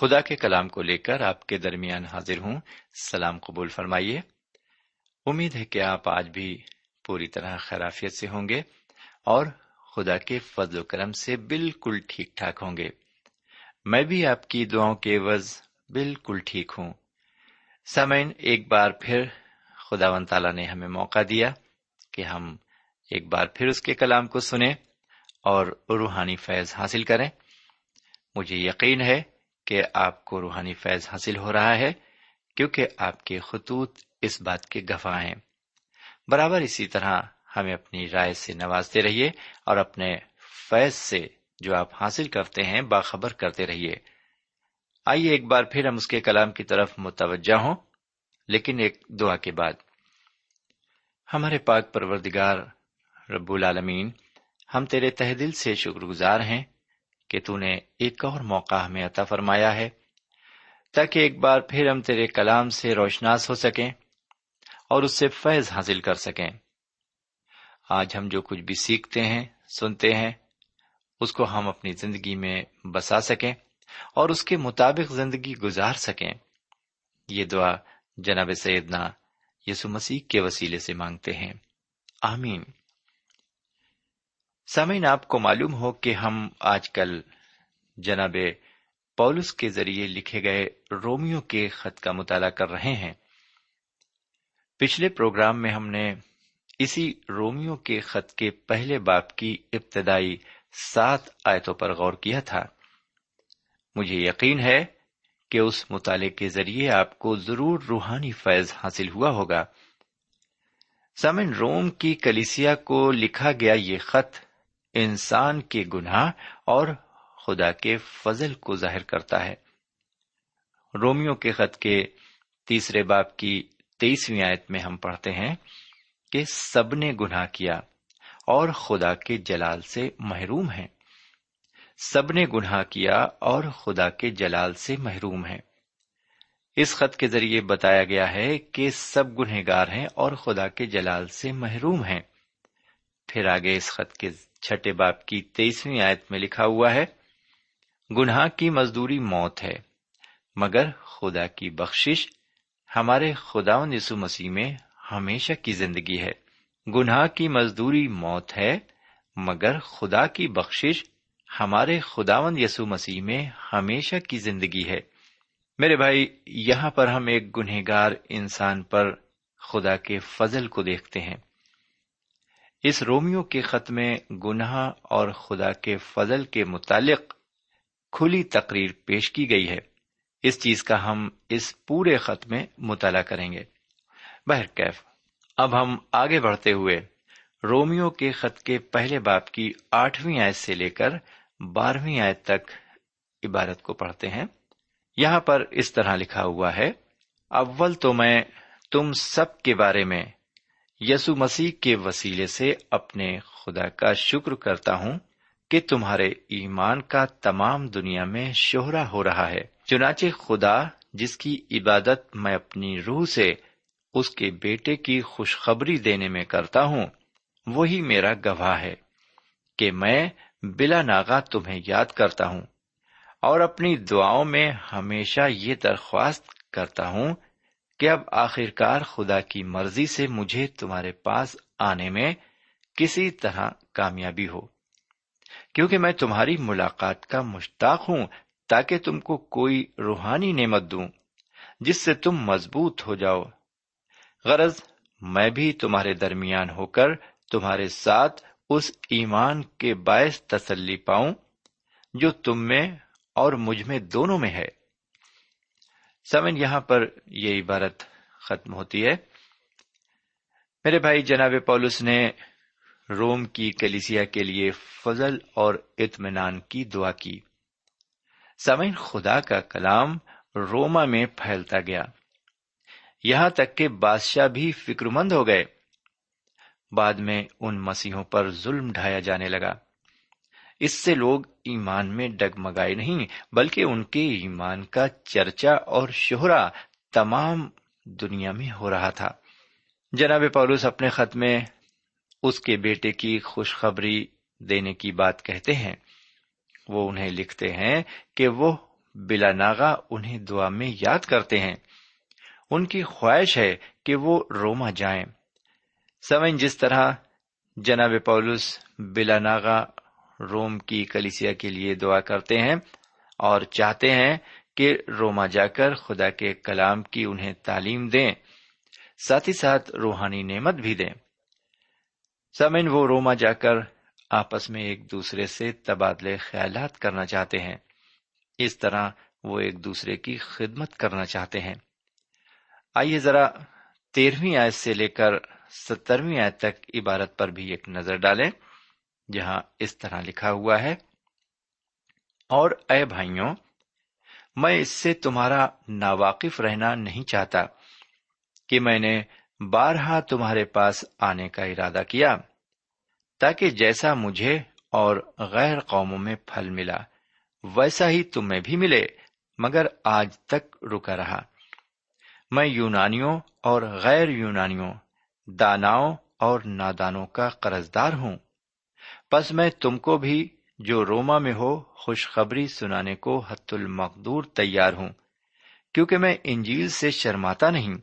خدا کے کلام کو لے کر آپ کے درمیان حاضر ہوں۔ سلام قبول فرمائیے۔ امید ہے کہ آپ آج بھی پوری طرح خرافیت سے ہوں گے اور خدا کے فضل و کرم سے بالکل ٹھیک ٹھاک ہوں گے۔ میں بھی آپ کی دعاؤں کے عوض بالکل ٹھیک ہوں۔ سامعین، ایک بار پھر خدا و تعالیٰ نے ہمیں موقع دیا کہ ہم ایک بار پھر اس کے کلام کو سنیں اور روحانی فیض حاصل کریں۔ مجھے یقین ہے کہ آپ کو روحانی فیض حاصل ہو رہا ہے، کیونکہ آپ کے خطوط اس بات کے گواہ ہیں۔ برابر اسی طرح ہمیں اپنی رائے سے نوازتے رہیے اور اپنے فیض سے جو آپ حاصل کرتے ہیں باخبر کرتے رہیے۔ آئیے ایک بار پھر ہم اس کے کلام کی طرف متوجہ ہوں، لیکن ایک دعا کے بعد۔ ہمارے پاک پروردگار رب العالمین، ہم تیرے تہ دل سے شکر گزار ہیں۔ کہ تو نے ایک اور موقع ہمیں عطا فرمایا ہے، تاکہ ایک بار پھر ہم تیرے کلام سے روشناس ہو سکیں اور اس سے فیض حاصل کر سکیں۔ آج ہم جو کچھ بھی سیکھتے ہیں، سنتے ہیں، اس کو ہم اپنی زندگی میں بسا سکیں اور اس کے مطابق زندگی گزار سکیں۔ یہ دعا جناب سیدنا یسو مسیح کے وسیلے سے مانگتے ہیں۔ آمین۔ سامعین، آپ کو معلوم ہو کہ ہم آج کل جناب پولس کے ذریعے لکھے گئے رومیو کے خط کا مطالعہ کر رہے ہیں۔ پچھلے پروگرام میں ہم نے اسی رومیو کے خط کے پہلے باپ کی ابتدائی سات آیتوں پر غور کیا تھا۔ مجھے یقین ہے کہ اس مطالعے کے ذریعے آپ کو ضرور روحانی فیض حاصل ہوا ہوگا۔ سمن روم کی کلیسیا کو لکھا گیا یہ خط انسان کے گناہ اور خدا کے فضل کو ظاہر کرتا ہے۔ رومیو کے خط کے تیسرے باپ کی تیسویں آیت میں ہم پڑھتے ہیں کہ سب نے گناہ کیا اور خدا کے جلال سے محروم ہیں۔ سب نے گناہ کیا اور خدا کے جلال سے محروم ہیں۔ اس خط کے ذریعے بتایا گیا ہے کہ سب گنہ گار ہیں اور خدا کے جلال سے محروم ہیں۔ پھر آگے اس خط کے چھٹے باپ کی تیسویں آیت میں لکھا ہوا ہے، گناہ کی مزدوری موت ہے، مگر خدا کی بخشش ہمارے خدا یسو مسیح میں ہمیشہ کی زندگی ہے۔ گناہ کی مزدوری موت ہے، مگر خدا کی بخشش ہمارے خداون یسو مسیح میں ہمیشہ کی زندگی ہے۔ میرے بھائی، یہاں پر ہم ایک گنہگار انسان پر خدا کے فضل کو دیکھتے ہیں۔ اس رومیو کے خط میں گناہ اور خدا کے فضل کے متعلق کھلی تقریر پیش کی گئی ہے۔ اس چیز کا ہم اس پورے خط میں مطالعہ کریں گے۔ بہرکیف اب ہم آگے بڑھتے ہوئے رومیو کے خط کے پہلے باپ کی آٹھویں آیت سے لے کر بارہویں آیت تک عبارت کو پڑھتے ہیں۔ یہاں پر اس طرح لکھا ہوا ہے، اول تو میں تم سب کے بارے میں یسو مسیح کے وسیلے سے اپنے خدا کا شکر کرتا ہوں کہ تمہارے ایمان کا تمام دنیا میں شہرا ہو رہا ہے۔ چنانچہ خدا جس کی عبادت میں اپنی روح سے اس کے بیٹے کی خوشخبری دینے میں کرتا ہوں، وہی میرا گواہ ہے کہ میں بلا ناگا تمہیں یاد کرتا ہوں اور اپنی دعاؤں میں ہمیشہ یہ درخواست کرتا ہوں کہ اب آخرکار خدا کی مرضی سے مجھے تمہارے پاس آنے میں کسی طرح کامیابی ہو۔ کیونکہ میں تمہاری ملاقات کا مشتاق ہوں، تاکہ تم کو کوئی روحانی نعمت دوں، جس سے تم مضبوط ہو جاؤ۔ غرض، میں بھی تمہارے درمیان ہو کر تمہارے ساتھ اس ایمان کے باعث تسلی پاؤں جو تم میں اور مجھ میں دونوں میں ہے۔ سمن یہاں پر یہ عبارت ختم ہوتی ہے۔ میرے بھائی، جناب پولس نے روم کی کلیسیا کے لیے فضل اور اطمینان کی دعا کی۔ سمن خدا کا کلام روما میں پھیلتا گیا۔ یہاں تک کہ بادشاہ بھی فکر مند ہو گئے۔ بعد میں ان مسیحوں پر ظلم ڈھایا جانے لگا۔ اس سے لوگ ایمان میں ڈگمگائے نہیں، بلکہ ان کے ایمان کا چرچا اور شہرا تمام دنیا میں ہو رہا تھا۔ جناب پولوس اپنے خط میں اس کے بیٹے کی خوشخبری دینے کی بات کہتے ہیں۔ وہ انہیں لکھتے ہیں کہ وہ بلا ناغا انہیں دعا میں یاد کرتے ہیں۔ ان کی خواہش ہے کہ وہ روما جائیں۔ سمن جس طرح جناب پولس بلا ناغا روم کی کلیسیا کے لیے دعا کرتے ہیں اور چاہتے ہیں کہ روما جا کر خدا کے کلام کی انہیں تعلیم دیں، ساتھ ہی ساتھ روحانی نعمت بھی دیں۔ سمن وہ روما جا کر آپس میں ایک دوسرے سے تبادلے خیالات کرنا چاہتے ہیں۔ اس طرح وہ ایک دوسرے کی خدمت کرنا چاہتے ہیں۔ آئیے ذرا تیرہویں آیت سے لے کر سترویں آیت تک عبارت پر بھی ایک نظر ڈالیں۔ جہاں اس طرح لکھا ہوا ہے، اور اے بھائیوں، میں اس سے تمہارا ناواقف رہنا نہیں چاہتا کہ میں نے بارہا تمہارے پاس آنے کا ارادہ کیا، تاکہ جیسا مجھے اور غیر قوموں میں پھل ملا، ویسا ہی تمہیں بھی ملے، مگر آج تک رکا رہا۔ میں یونانیوں اور غیر یونانیوں، داناؤں اور نادانوں کا قرض دار ہوں۔ بس میں تم کو بھی جو روما میں ہو خوشخبری سنانے کو حت المقدور تیار ہوں، کیونکہ میں انجیل سے شرماتا نہیں،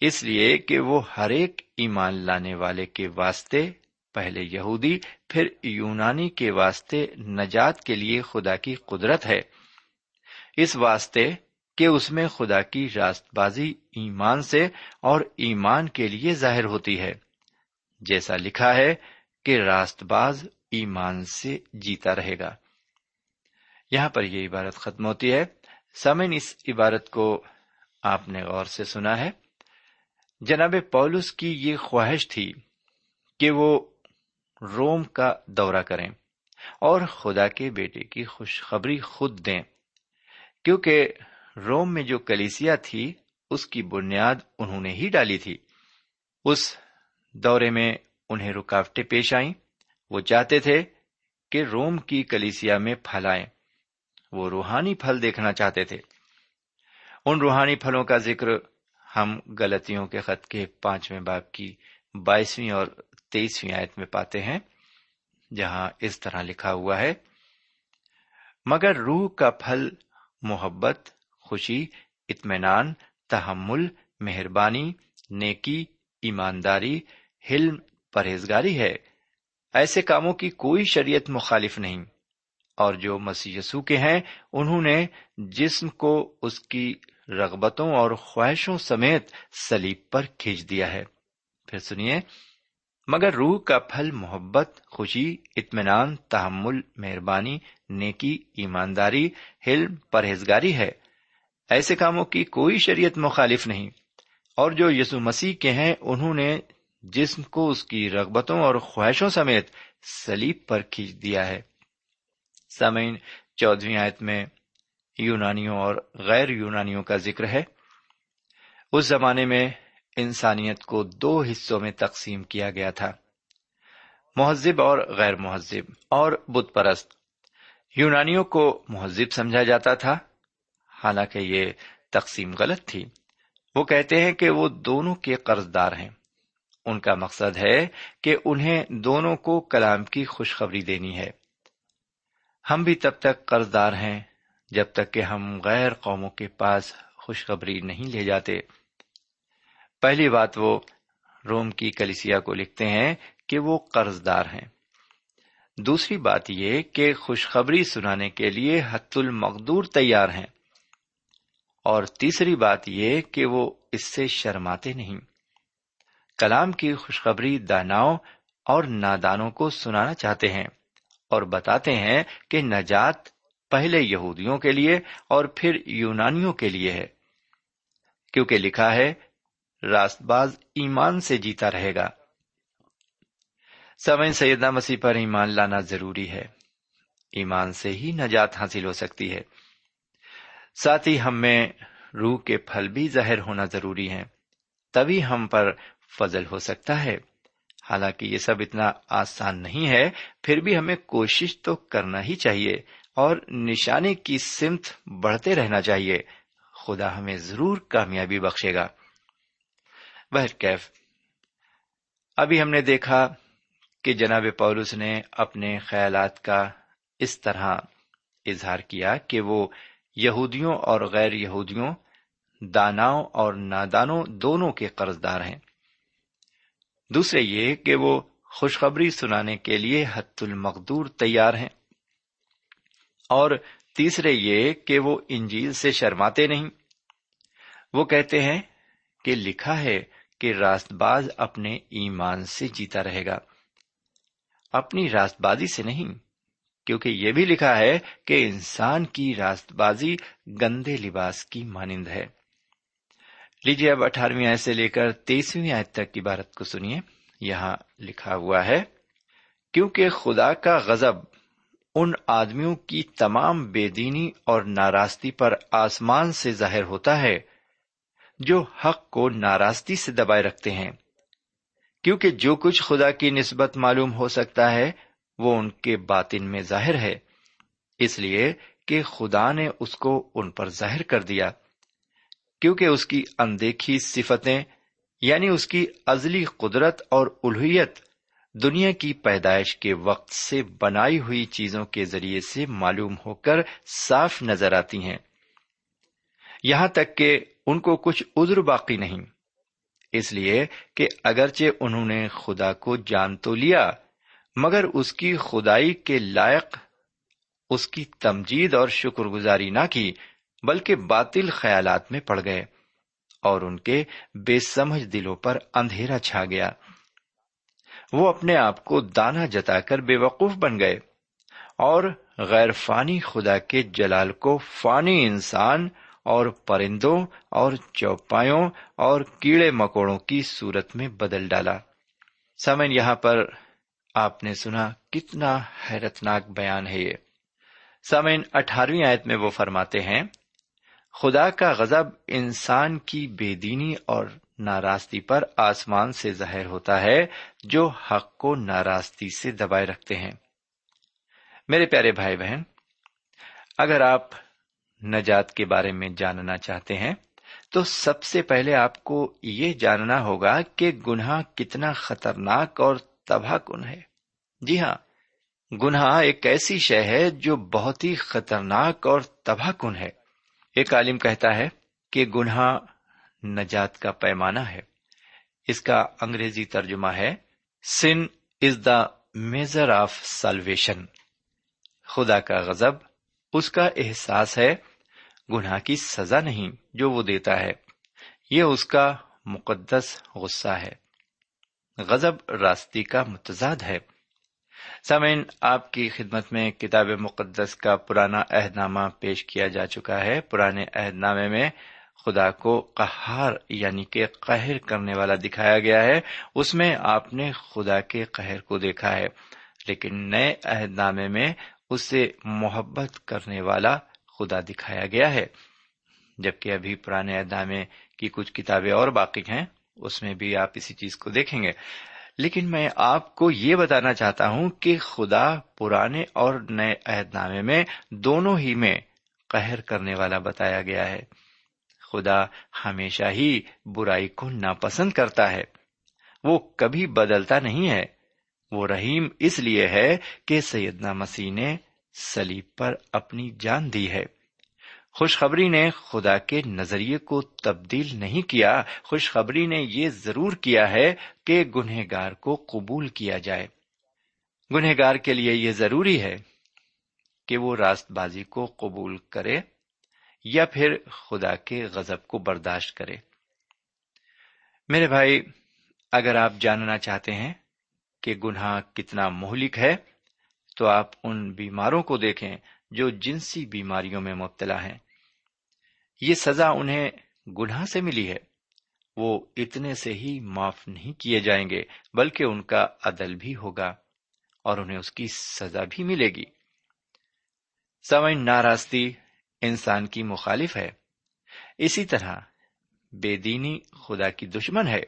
اس لیے کہ وہ ہر ایک ایمان لانے والے کے واسطے، پہلے یہودی، پھر یونانی کے واسطے نجات کے لیے خدا کی قدرت ہے۔ اس واسطے کہ اس میں خدا کی راست بازی ایمان سے اور ایمان کے لیے ظاہر ہوتی ہے۔ جیسا لکھا ہے کہ راست باز ایمان سے جیتا رہے گا۔ یہاں پر یہ عبارت ختم ہوتی ہے۔ سمن اس عبارت کو آپ نے غور سے سنا ہے۔ جناب پولس کی یہ خواہش تھی کہ وہ روم کا دورہ کریں اور خدا کے بیٹے کی خوشخبری خود دیں، کیونکہ روم میں جو کلیسیا تھی، اس کی بنیاد انہوں نے ہی ڈالی تھی۔ اس دورے میں انہیں رکاوٹیں پیش آئیں۔ وہ چاہتے تھے کہ روم کی کلیسیا میں پھل آئیں وہ روحانی پھل دیکھنا چاہتے تھے۔ ان روحانی پھلوں کا ذکر ہم گلتیوں کے خط کے پانچویں باپ کی بائیسویں اور تیئیسویں آیت میں پاتے ہیں، جہاں اس طرح لکھا ہوا ہے، مگر روح کا پھل محبت، خوشی، اطمینان، تحمل، مہربانی، نیکی، ایمانداری، حلم پرہیزگاری ہے۔ ایسے کاموں کی کوئی شریعت مخالف نہیں۔ اور جو مسیح یسو کے ہیں، انہوں نے جسم کو اس کی رغبتوں اور خواہشوں سمیت سلیب پر کھینچ دیا ہے۔ پھر سنیے، مگر روح کا پھل محبت، خوشی، اطمینان، تحمل، مہربانی، نیکی، ایمانداری، حلم، پرہیزگاری ہے۔ ایسے کاموں کی کوئی شریعت مخالف نہیں۔ اور جو یسو مسیح کے ہیں، انہوں نے جسم کو اس کی رغبتوں اور خواہشوں سمیت سلیب پر کھینچ دیا ہے۔ سامعین چودہویں آیت میں یونانیوں اور غیر یونانیوں کا ذکر ہے۔ اس زمانے میں انسانیت کو دو حصوں میں تقسیم کیا گیا تھا۔ مہذب اور غیر مہذب اور بت پرست۔ یونانیوں کو مہذب سمجھا جاتا تھا۔ حالانکہ یہ تقسیم غلط تھی۔ وہ کہتے ہیں کہ وہ دونوں کے قرض دار ہیں۔ ان کا مقصد ہے کہ انہیں دونوں کو کلام کی خوشخبری دینی ہے۔ ہم بھی تب تک قرض دار ہیں جب تک کہ ہم غیر قوموں کے پاس خوشخبری نہیں لے جاتے۔ پہلی بات وہ روم کی کلیسیا کو لکھتے ہیں کہ وہ قرض دار ہیں۔ دوسری بات یہ کہ خوشخبری سنانے کے لیے حت المقدور تیار ہیں۔ اور تیسری بات یہ کہ وہ اس سے شرماتے نہیں۔ کلام کی خوشخبری داناؤں اور نادانوں کو سنانا چاہتے ہیں اور بتاتے ہیں کہ نجات پہلے یہودیوں کے لیے اور پھر یونانیوں کے لیے ہے۔ کیونکہ لکھا ہے راست باز ایمان سے جیتا رہے گا۔ سمے سیدنا مسیح پر ایمان لانا ضروری ہے۔ ایمان سے ہی نجات حاصل ہو سکتی ہے۔ ساتھ ہی ہم میں روح کے پھل بھی ظاہر ہونا ضروری ہے تبھی ہم پر فضل ہو سکتا ہے۔ حالانکہ یہ سب اتنا آسان نہیں ہے، پھر بھی ہمیں کوشش تو کرنا ہی چاہیے اور نشانے کی سمت بڑھتے رہنا چاہیے۔ خدا ہمیں ضرور کامیابی بخشے گا۔ کیف۔ ابھی ہم نے دیکھا کہ جناب پولس نے اپنے خیالات کا اس طرح اظہار کیا کہ وہ یہودیوں اور غیر یہودیوں، داناؤں اور نادانوں دونوں کے قرض دار ہیں۔ دوسرے یہ کہ وہ خوشخبری سنانے کے لیے حت المقدور تیار ہیں۔ اور تیسرے یہ کہ وہ انجیل سے شرماتے نہیں۔ وہ کہتے ہیں کہ لکھا ہے کہ راست باز اپنے ایمان سے جیتا رہے گا۔ اپنی راست بازی سے نہیں، کیونکہ یہ بھی لکھا ہے کہ انسان کی راست بازی گندے لباس کی مانند ہے۔ لیجیے اب اٹھارہویں آیت سے لے کر تیسویں آیت تک کی بارت کو سنیے۔ یہاں لکھا ہوا ہے، کیونکہ خدا کا غزب ان آدمیوں کی تمام بے دینی اور ناراستی پر آسمان سے ظاہر ہوتا ہے، جو حق کو ناراستی سے دبائے رکھتے ہیں۔ کیونکہ جو کچھ خدا کی نسبت معلوم ہو سکتا ہے، وہ ان کے باطن میں ظاہر ہے۔ اس لیے کہ خدا نے اس کو ان پر ظاہر کر دیا۔ کیونکہ اس کی اندیکھی صفتیں یعنی اس کی ازلی قدرت اور الوحیت، دنیا کی پیدائش کے وقت سے بنائی ہوئی چیزوں کے ذریعے سے معلوم ہو کر صاف نظر آتی ہیں۔ یہاں تک کہ ان کو کچھ عذر باقی نہیں۔ اس لیے کہ اگرچہ انہوں نے خدا کو جان تو لیا، مگر اس کی خدائی کے لائق، اس کی تمجید اور شکر گزاری نہ کی۔ بلکہ باطل خیالات میں پڑ گئے اور ان کے بے سمجھ دلوں پر اندھیرا چھا گیا۔ وہ اپنے آپ کو دانا جتا کر بے وقوف بن گئے اور غیر فانی خدا کے جلال کو فانی انسان اور پرندوں اور چوپایوں اور کیڑے مکوڑوں کی صورت میں بدل ڈالا۔ سمن یہاں پر آپ نے سنا کتنا حیرتناک بیان ہے یہ۔ سمن اٹھارہویں آیت میں وہ فرماتے ہیں خدا کا غضب انسان کی بے دینی اور ناراستی پر آسمان سے ظاہر ہوتا ہے، جو حق کو ناراستی سے دبائے رکھتے ہیں۔ میرے پیارے بھائی بہن، اگر آپ نجات کے بارے میں جاننا چاہتے ہیں، تو سب سے پہلے آپ کو یہ جاننا ہوگا کہ گناہ کتنا خطرناک اور تباہ کن ہے۔ جی ہاں گناہ ایک ایسی شے ہے جو بہت ہی خطرناک اور تباہ کن ہے۔ ایک عالم کہتا ہے کہ گناہ نجات کا پیمانہ ہے۔ اس کا انگریزی ترجمہ ہے sin is the measure of salvation خدا کا غضب اس کا احساس ہے، گناہ کی سزا نہیں جو وہ دیتا ہے۔ یہ اس کا مقدس غصہ ہے۔ غضب راستی کا متضاد ہے۔ سامعین، آپ کی خدمت میں کتاب مقدس کا پرانا عہد نامہ پیش کیا جا چکا ہے۔ پرانے عہد نامے میں خدا کو قہار یعنی کہ قہر کرنے والا دکھایا گیا ہے۔ اس میں آپ نے خدا کے قہر کو دیکھا ہے۔ لیکن نئے عہد نامے میں اسے محبت کرنے والا خدا دکھایا گیا ہے۔ جبکہ ابھی پرانے عہد نامے کی کچھ کتابیں اور باقی ہیں، اس میں بھی آپ اسی چیز کو دیکھیں گے۔ لیکن میں آپ کو یہ بتانا چاہتا ہوں کہ خدا پرانے اور نئے عہد نامے میں دونوں ہی میں قہر کرنے والا بتایا گیا ہے۔ خدا ہمیشہ ہی برائی کو ناپسند کرتا ہے۔ وہ کبھی بدلتا نہیں ہے۔ وہ رحیم اس لیے ہے کہ سیدنا مسیح نے سلیب پر اپنی جان دی ہے۔ خوشخبری نے خدا کے نظریے کو تبدیل نہیں کیا، خوشخبری نے یہ ضرور کیا ہے کہ گنہ گار کو قبول کیا جائے۔ گنہ گار کے لیے یہ ضروری ہے کہ وہ راست بازی کو قبول کرے یا پھر خدا کے غضب کو برداشت کرے۔ میرے بھائی، اگر آپ جاننا چاہتے ہیں کہ گناہ کتنا مہلک ہے، تو آپ ان بیماروں کو دیکھیں جو جنسی بیماریوں میں مبتلا ہیں۔ یہ سزا انہیں گناہ سے ملی ہے۔ وہ اتنے سے ہی معاف نہیں کیے جائیں گے، بلکہ ان کا عدل بھی ہوگا اور انہیں اس کی سزا بھی ملے گی۔ سوئن ناراستی انسان کی مخالف ہے۔ اسی طرح بے دینی خدا کی دشمن ہے۔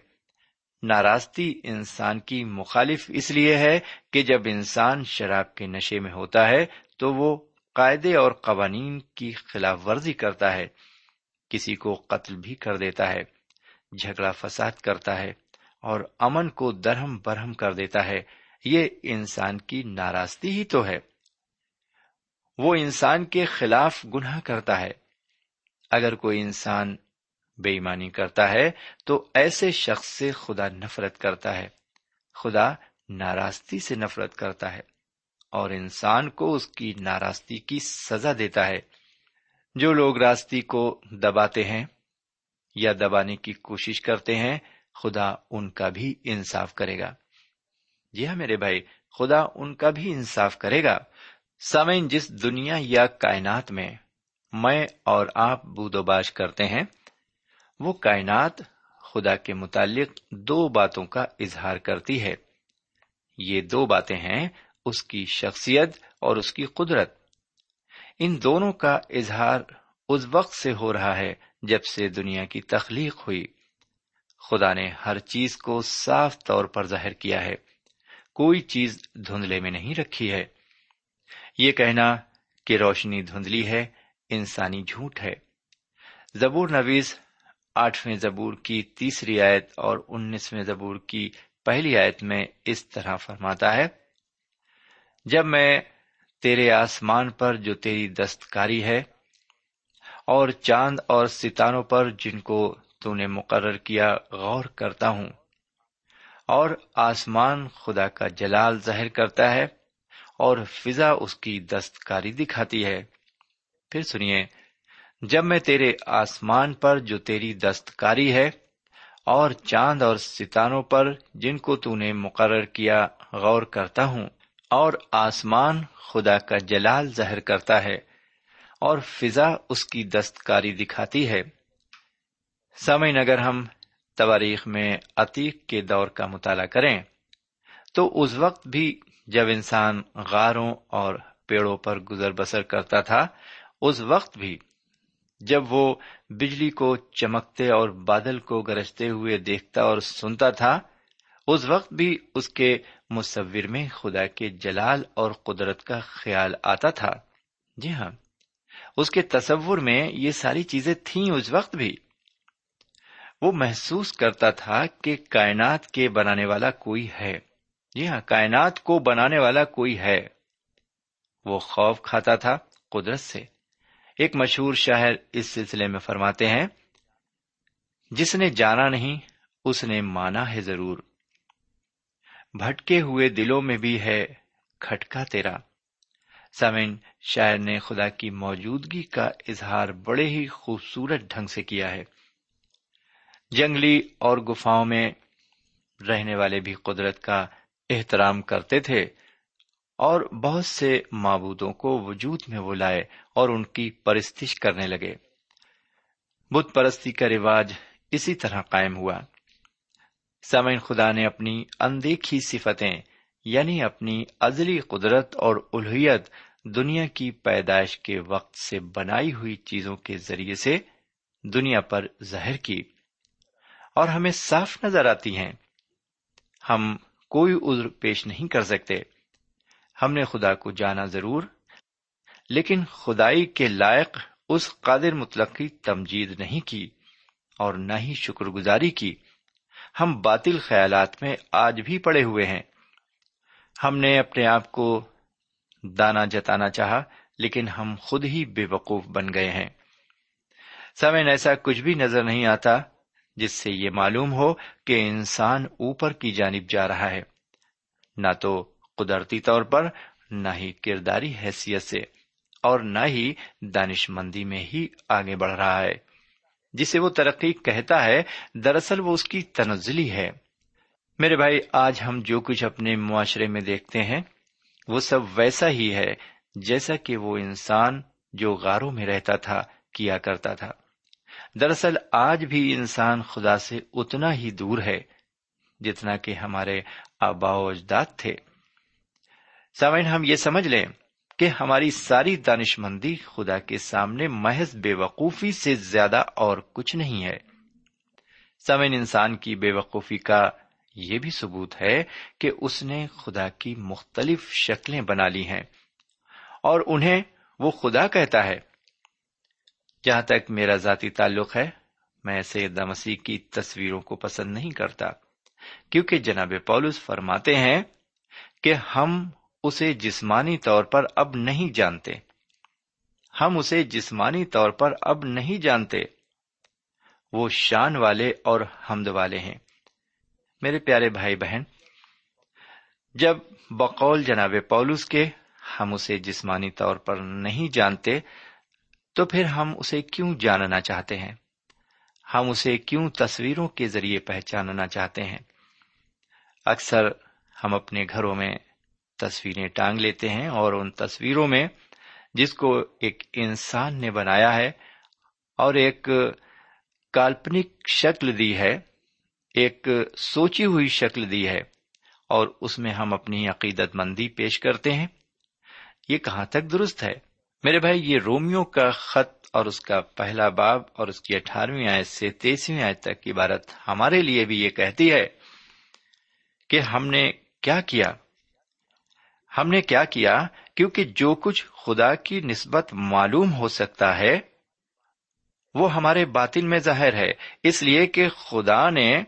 ناراستی انسان کی مخالف اس لیے ہے کہ جب انسان شراب کے نشے میں ہوتا ہے تو وہ قاعدے اور قوانین کی خلاف ورزی کرتا ہے۔ کسی کو قتل بھی کر دیتا ہے، جھگڑا فساد کرتا ہے اور امن کو درہم برہم کر دیتا ہے۔ یہ انسان کی ناراستی ہی تو ہے۔ وہ انسان کے خلاف گناہ کرتا ہے۔ اگر کوئی انسان بے ایمانی کرتا ہے تو ایسے شخص سے خدا نفرت کرتا ہے۔ خدا ناراستی سے نفرت کرتا ہے اور انسان کو اس کی ناراستی کی سزا دیتا ہے۔ جو لوگ راستی کو دباتے ہیں یا دبانے کی کوشش کرتے ہیں، خدا ان کا بھی انصاف کرے گا۔ جی ہاں میرے بھائی، خدا ان کا بھی انصاف کرے گا۔ سمین جس دنیا یا کائنات میں میں اور آپ بود و باش کرتے ہیں، وہ کائنات خدا کے متعلق دو باتوں کا اظہار کرتی ہے۔ یہ دو باتیں ہیں، اس کی شخصیت اور اس کی قدرت۔ ان دونوں کا اظہار اس وقت سے ہو رہا ہے جب سے دنیا کی تخلیق ہوئی۔ خدا نے ہر چیز کو صاف طور پر ظاہر کیا ہے۔ کوئی چیز دھندلے میں نہیں رکھی ہے۔ یہ کہنا کہ روشنی دھندلی ہے، انسانی جھوٹ ہے۔ زبور نویز آٹھویں زبور کی تیسری آیت اور انیسویں زبور کی پہلی آیت میں اس طرح فرماتا ہے، جب میں تیرے آسمان پر جو تیری دستکاری ہے، اور چاند اور ستاروں پر جن کو تو نے مقرر کیا غور کرتا ہوں۔ اور آسمان خدا کا جلال ظاہر کرتا ہے، اور فضا اس کی دستکاری دکھاتی ہے۔ پھر سنیے، جب میں تیرے آسمان پر جو تیری دستکاری ہے، اور چاند اور ستاروں پر جن کو تو نے مقرر کیا غور کرتا ہوں اور آسمان خدا کا جلال ظاہر کرتا ہے اور فضا اس کی دستکاری دکھاتی ہے۔ سمعین اگر ہم تواریخ میں عتیق کے دور کا مطالعہ کریں، تو اس وقت بھی جب انسان غاروں اور پیڑوں پر گزر بسر کرتا تھا، اس وقت بھی جب وہ بجلی کو چمکتے اور بادل کو گرجتے ہوئے دیکھتا اور سنتا تھا، اس وقت بھی اس کے مصور میں خدا کے جلال اور قدرت کا خیال آتا تھا۔ جی ہاں اس کے تصور میں یہ ساری چیزیں تھیں اس وقت بھی۔ وہ محسوس کرتا تھا کہ کائنات کے بنانے والا کوئی ہے۔ جی ہاں کائنات کو بنانے والا کوئی ہے۔ وہ خوف کھاتا تھا قدرت سے۔ ایک مشہور شاعر اس سلسلے میں فرماتے ہیں، جس نے جانا نہیں، اس نے مانا ہے ضرور۔ بھٹکے ہوئے دلوں میں بھی ہے کھٹکا تیرا۔ سمن شاعر نے خدا کی موجودگی کا اظہار بڑے ہی خوبصورت ڈھنگ سے کیا ہے۔ جنگلی اور گفاؤں میں رہنے والے بھی قدرت کا احترام کرتے تھے اور بہت سے معبودوں کو وجود میں وہ لائے اور ان کی پرستش کرنے لگے۔ بت پرستی کا رواج اسی طرح قائم ہوا۔ سمعین خدا نے اپنی اندیکھی صفتیں یعنی اپنی ازلی قدرت اور الہیت دنیا کی پیدائش کے وقت سے بنائی ہوئی چیزوں کے ذریعے سے دنیا پر ظاہر کی اور ہمیں صاف نظر آتی ہیں۔ ہم کوئی عذر پیش نہیں کر سکتے۔ ہم نے خدا کو جانا ضرور، لیکن خدائی کے لائق اس قادر مطلق کی تمجید نہیں کی اور نہ ہی شکر گزاری کی۔ ہم باطل خیالات میں آج بھی پڑے ہوئے ہیں۔ ہم نے اپنے آپ کو دانا جتانا چاہا، لیکن ہم خود ہی بے وقوف بن گئے ہیں۔ سمین ایسا کچھ بھی نظر نہیں آتا جس سے یہ معلوم ہو کہ انسان اوپر کی جانب جا رہا ہے۔ نہ تو قدرتی طور پر، نہ ہی کرداری حیثیت سے، اور نہ ہی دانش مندی میں ہی آگے بڑھ رہا ہے۔ جسے وہ ترقی کہتا ہے، دراصل وہ اس کی تنزلی ہے۔ میرے بھائی، آج ہم جو کچھ اپنے معاشرے میں دیکھتے ہیں، وہ سب ویسا ہی ہے جیسا کہ وہ انسان جو غاروں میں رہتا تھا، کیا کرتا تھا۔ دراصل آج بھی انسان خدا سے اتنا ہی دور ہے جتنا کہ ہمارے آبا و اجداد تھے۔ سامعین، ہم یہ سمجھ لیں کہ ہماری ساری دانش مندی خدا کے سامنے محض بے وقوفی سے زیادہ اور کچھ نہیں ہے۔ سمن انسان کی بے وقوفی کا یہ بھی ثبوت ہے کہ اس نے خدا کی مختلف شکلیں بنا لی ہیں اور انہیں وہ خدا کہتا ہے۔ جہاں تک میرا ذاتی تعلق ہے، میں سید مسیح کی تصویروں کو پسند نہیں کرتا، کیونکہ جناب پولس فرماتے ہیں کہ ہم اسے جسمانی طور پر اب نہیں جانتے۔ ہم اسے جسمانی طور پر اب نہیں جانتے۔ وہ شان والے اور حمد والے ہیں۔ میرے پیارے بھائی بہن، جب بقول جناب پولس کے ہم اسے جسمانی طور پر نہیں جانتے، تو پھر ہم اسے کیوں جاننا چاہتے ہیں؟ ہم اسے کیوں تصویروں کے ذریعے پہچاننا چاہتے ہیں؟ اکثر ہم اپنے گھروں میں تصویریں ٹانگ لیتے ہیں اور ان تصویروں میں جس کو ایک انسان نے بنایا ہے اور ایک کالپنک شکل دی ہے، ایک سوچی ہوئی شکل دی ہے اور اس میں ہم اپنی عقیدت مندی پیش کرتے ہیں۔ یہ کہاں تک درست ہے؟ میرے بھائی، یہ رومیو کا خط اور اس کا پہلا باب اور اس کی اٹھارہویں آیت سے تیسویں آیت تک کی عبارت ہمارے لیے بھی یہ کہتی ہے کہ ہم نے کیا کیا؟ ہم نے کیا کیا کیونکہ جو کچھ خدا کی نسبت معلوم ہو سکتا ہے، وہ ہمارے باطن میں ظاہر ہے۔ اس لیے کہ خدا نے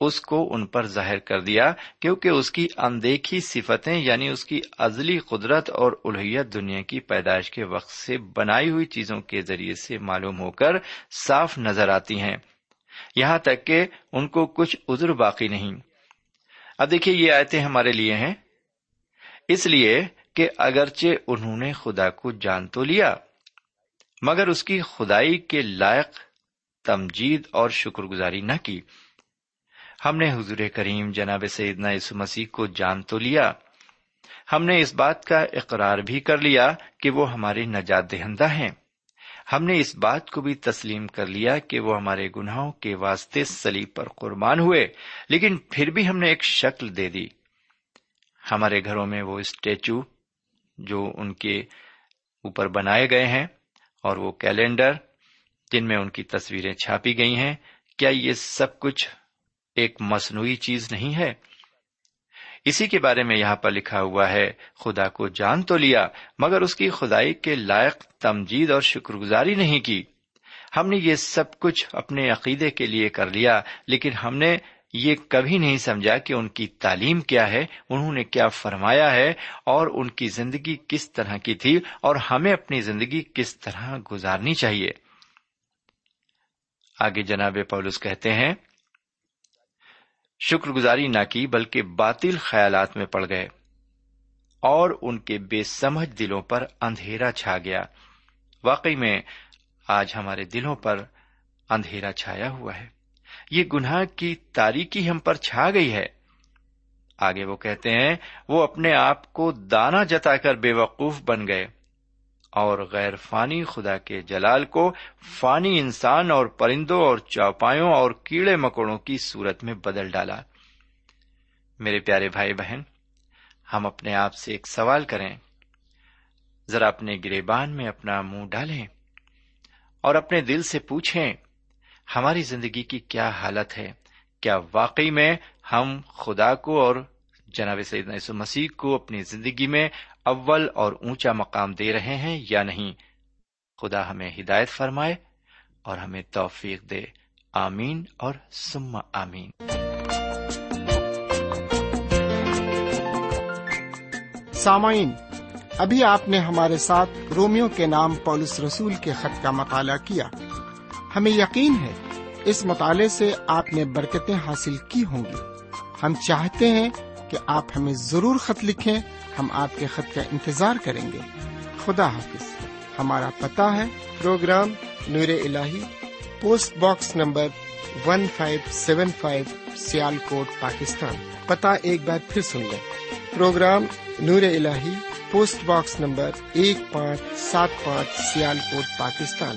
اس کو ان پر ظاہر کر دیا کیونکہ اس کی اندیکھی صفتیں یعنی اس کی ازلی قدرت اور الہیت دنیا کی پیدائش کے وقت سے بنائی ہوئی چیزوں کے ذریعے سے معلوم ہو کر صاف نظر آتی ہیں۔ یہاں تک کہ ان کو کچھ عذر باقی نہیں۔ اب دیکھیے یہ آیتیں ہمارے لیے ہیں۔ اس لیے کہ اگرچہ انہوں نے خدا کو جان تو لیا، مگر اس کی خدائی کے لائق تمجید اور شکر گزاری نہ کی۔ ہم نے حضور کریم جناب سیدنا یسو مسیح کو جان تو لیا۔ ہم نے اس بات کا اقرار بھی کر لیا کہ وہ ہمارے نجات دہندہ ہیں۔ ہم نے اس بات کو بھی تسلیم کر لیا کہ وہ ہمارے گناہوں کے واسطے سلیب پر قربان ہوئے، لیکن پھر بھی ہم نے ایک شکل دے دی۔ ہمارے گھروں میں وہ اسٹیچو جو ان کے اوپر بنائے گئے ہیں اور وہ کیلنڈر جن میں ان کی تصویریں چھاپی گئی ہیں، کیا یہ سب کچھ ایک مصنوعی چیز نہیں ہے؟ اسی کے بارے میں یہاں پر لکھا ہوا ہے، خدا کو جان تو لیا، مگر اس کی خدائی کے لائق تمجید اور شکر گزاری نہیں کی۔ ہم نے یہ سب کچھ اپنے عقیدے کے لیے کر لیا، لیکن ہم نے یہ کبھی نہیں سمجھا کہ ان کی تعلیم کیا ہے، انہوں نے کیا فرمایا ہے اور ان کی زندگی کس طرح کی تھی اور ہمیں اپنی زندگی کس طرح گزارنی چاہیے۔ آگے جناب پولس کہتے ہیں، شکر گزاری نہ کی بلکہ باطل خیالات میں پڑ گئے اور ان کے بے سمجھ دلوں پر اندھیرا چھا گیا۔ واقعی میں آج ہمارے دلوں پر اندھیرا چھایا ہوا ہے۔ یہ گناہ کی تاریکی ہم پر چھا گئی ہے۔ آگے وہ کہتے ہیں، وہ اپنے آپ کو دانا جتا کر بے وقوف بن گئے اور غیر فانی خدا کے جلال کو فانی انسان اور پرندوں اور چوپایوں اور کیڑے مکوڑوں کی صورت میں بدل ڈالا۔ میرے پیارے بھائی بہن، ہم اپنے آپ سے ایک سوال کریں۔ ذرا اپنے گریبان میں اپنا منہ ڈالیں اور اپنے دل سے پوچھیں ہماری زندگی کی کیا حالت ہے؟ کیا واقعی میں ہم خدا کو اور جناب سیدنا یسوع مسیح کو اپنی زندگی میں اول اور اونچا مقام دے رہے ہیں یا نہیں؟ خدا ہمیں ہدایت فرمائے اور ہمیں توفیق دے۔ آمین اور سما آمین۔ سامعین، ابھی آپ نے ہمارے ساتھ رومیو کے نام پولس رسول کے خط کا مطالعہ کیا۔ ہمیں یقین ہے، اس مطالعے سے آپ نے برکتیں حاصل کی ہوں گی۔ ہم چاہتے ہیں کہ آپ ہمیں ضرور خط لکھیں، ہم آپ کے خط کا انتظار کریں گے۔ خدا حافظ۔ ہمارا پتہ ہے، program Noor ul post box number one five seven five Sialkot Pakistan. پتا ایک بار پھر سن لیں۔ پروگرام نور ال پوسٹ باکس نمبر ایک پانچ، سات پانچ سیال کوٹ Pakistan.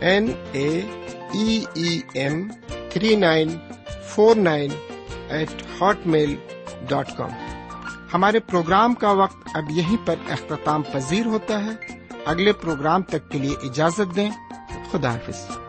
N A M three nine four nine eight Hotmail dot com ہمارے پروگرام کا وقت اب یہیں پر اختتام پذیر ہوتا ہے۔ اگلے پروگرام تک کے لیے اجازت دیں۔ خدا حافظ۔